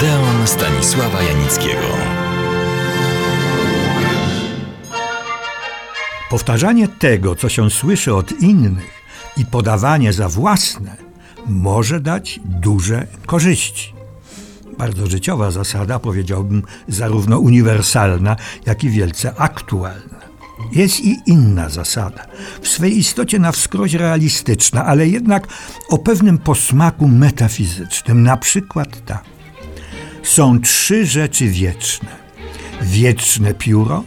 Odeon Stanisława Janickiego. Powtarzanie tego, co się słyszy od innych i podawanie za własne może dać duże korzyści. Bardzo życiowa zasada, powiedziałbym, zarówno uniwersalna, jak i wielce aktualna. Jest i inna zasada, w swej istocie na wskroś realistyczna, ale jednak o pewnym posmaku metafizycznym. Na przykład ta. Są trzy rzeczy wieczne: wieczne pióro,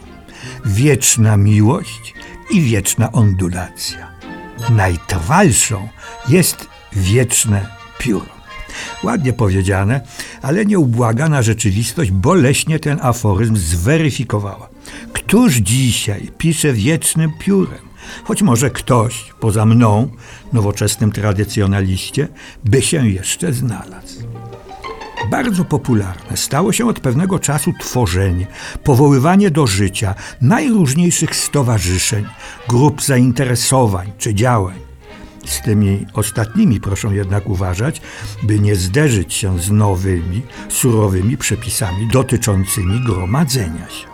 wieczna miłość i wieczna ondulacja. Najtrwalszą jest wieczne pióro. Ładnie powiedziane, ale nieubłagana rzeczywistość boleśnie ten aforyzm zweryfikowała. Któż dzisiaj pisze wiecznym piórem? Choć może ktoś, poza mną, nowoczesnym tradycjonaliście, by się jeszcze znalazł. Bardzo popularne stało się od pewnego czasu tworzenie, powoływanie do życia najróżniejszych stowarzyszeń, grup zainteresowań czy działań. Z tymi ostatnimi proszę jednak uważać, by nie zderzyć się z nowymi, surowymi przepisami dotyczącymi gromadzenia się.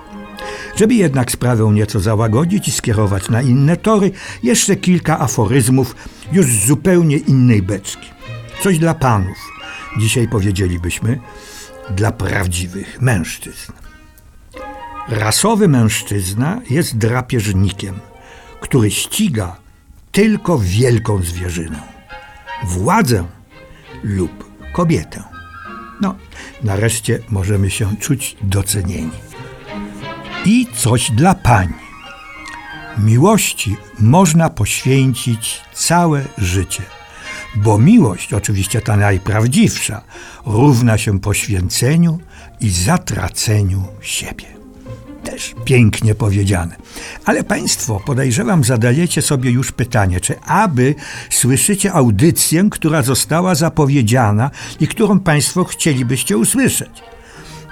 Żeby jednak sprawę nieco załagodzić i skierować na inne tory, jeszcze kilka aforyzmów już z zupełnie innej beczki. Coś dla panów, dzisiaj powiedzielibyśmy, dla prawdziwych mężczyzn. Rasowy mężczyzna jest drapieżnikiem, który ściga tylko wielką zwierzynę władzę lub kobietę. No, nareszcie możemy się czuć docenieni. I coś dla pań. Miłości można poświęcić całe życie, bo miłość, oczywiście ta najprawdziwsza, równa się poświęceniu i zatraceniu siebie też pięknie powiedziane. Ale Państwo, podejrzewam, zadajecie sobie już pytanie, czy aby słyszycie audycję, która została zapowiedziana i którą Państwo chcielibyście usłyszeć?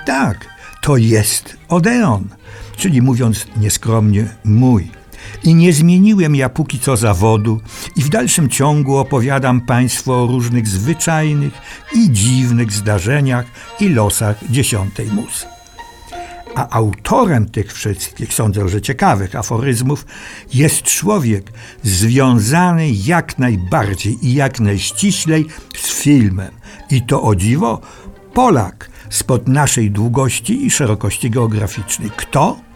Tak, to jest Odeon, czyli mówiąc nieskromnie, mój. I nie zmieniłem ja póki co zawodu i w dalszym ciągu opowiadam Państwu o różnych zwyczajnych i dziwnych zdarzeniach i losach dziesiątej muzy a autorem tych wszystkich, sądzę, że ciekawych aforyzmów, jest człowiek związany jak najbardziej i jak najściślej z filmem. I to o dziwo Polak spod naszej długości i szerokości geograficznej. Kto?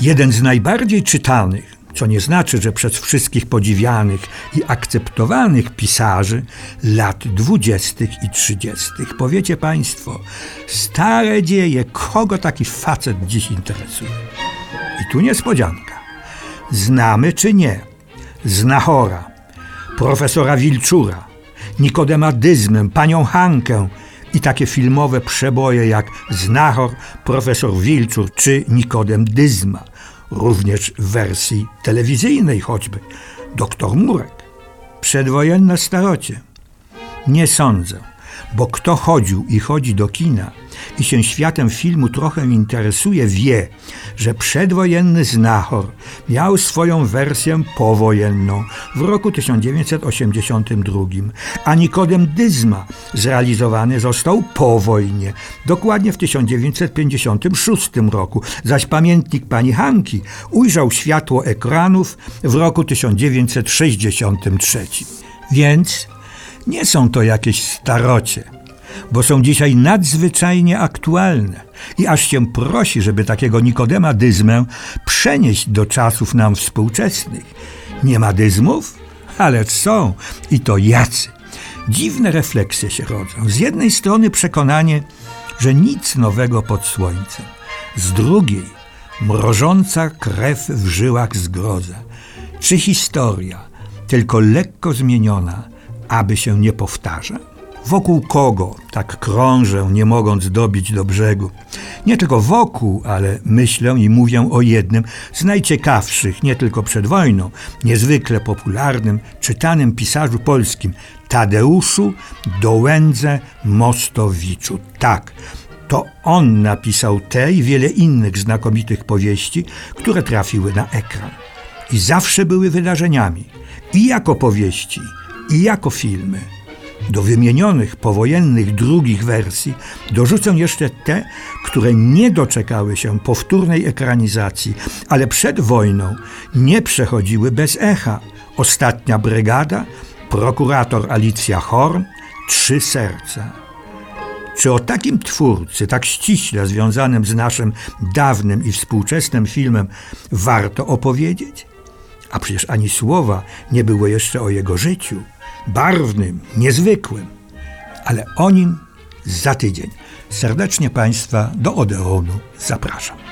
Jeden z najbardziej czytanych co nie znaczy, że przez wszystkich podziwianych i akceptowanych pisarzy lat dwudziestych i trzydziestych. Powiecie Państwo, stare dzieje, kogo taki facet dziś interesuje? I tu niespodzianka. Znamy czy nie Znachora, profesora Wilczura, Nikodema Dyzmem, panią Hankę i takie filmowe przeboje jak Znachor, profesor Wilczur czy Nikodem Dyzma również w wersji telewizyjnej choćby, doktor Murek. Przedwojenne starocie. Nie sądzę, bo kto chodził i chodzi do kina i się światem filmu trochę interesuje, wie, że przedwojenny Znachor miał swoją wersję powojenną w roku 1982, a Nikodem Dyzma zrealizowany został po wojnie, dokładnie w 1956 roku, zaś pamiętnik pani Hanki ujrzał światło ekranów w roku 1963. Więc nie są to jakieś starocie, bo są dzisiaj nadzwyczajnie aktualne i aż się prosi, żeby takiego Nikodema dyzmę przenieść do czasów nam współczesnych. Nie ma dyzmów? Ale są i to jacy. Dziwne refleksje się rodzą. Z jednej strony przekonanie, że nic nowego pod słońcem, z drugiej mrożąca krew w żyłach zgroza. Czy historia, tylko lekko zmieniona, aby się nie powtarza? Wokół kogo tak krążę, nie mogąc dobić do brzegu? Nie tylko wokół, ale myślę i mówię o jednym z najciekawszych, nie tylko przed wojną, niezwykle popularnym, czytanym pisarzu polskim, Tadeuszu Dołędze Mostowiczu. Tak, to on napisał te i wiele innych znakomitych powieści, które trafiły na ekran. I zawsze były wydarzeniami, i jako powieści, i jako filmy. Do wymienionych powojennych drugich wersji dorzucę jeszcze te, które nie doczekały się powtórnej ekranizacji, ale przed wojną nie przechodziły bez echa. Ostatnia brygada, prokurator Alicja Horn, Trzy serca. Czy o takim twórcy, tak ściśle związanym z naszym dawnym i współczesnym filmem, warto opowiedzieć? A przecież ani słowa nie było jeszcze o jego życiu, barwnym, niezwykłym. Ale o nim za tydzień. Serdecznie Państwa do Odeonu zapraszam.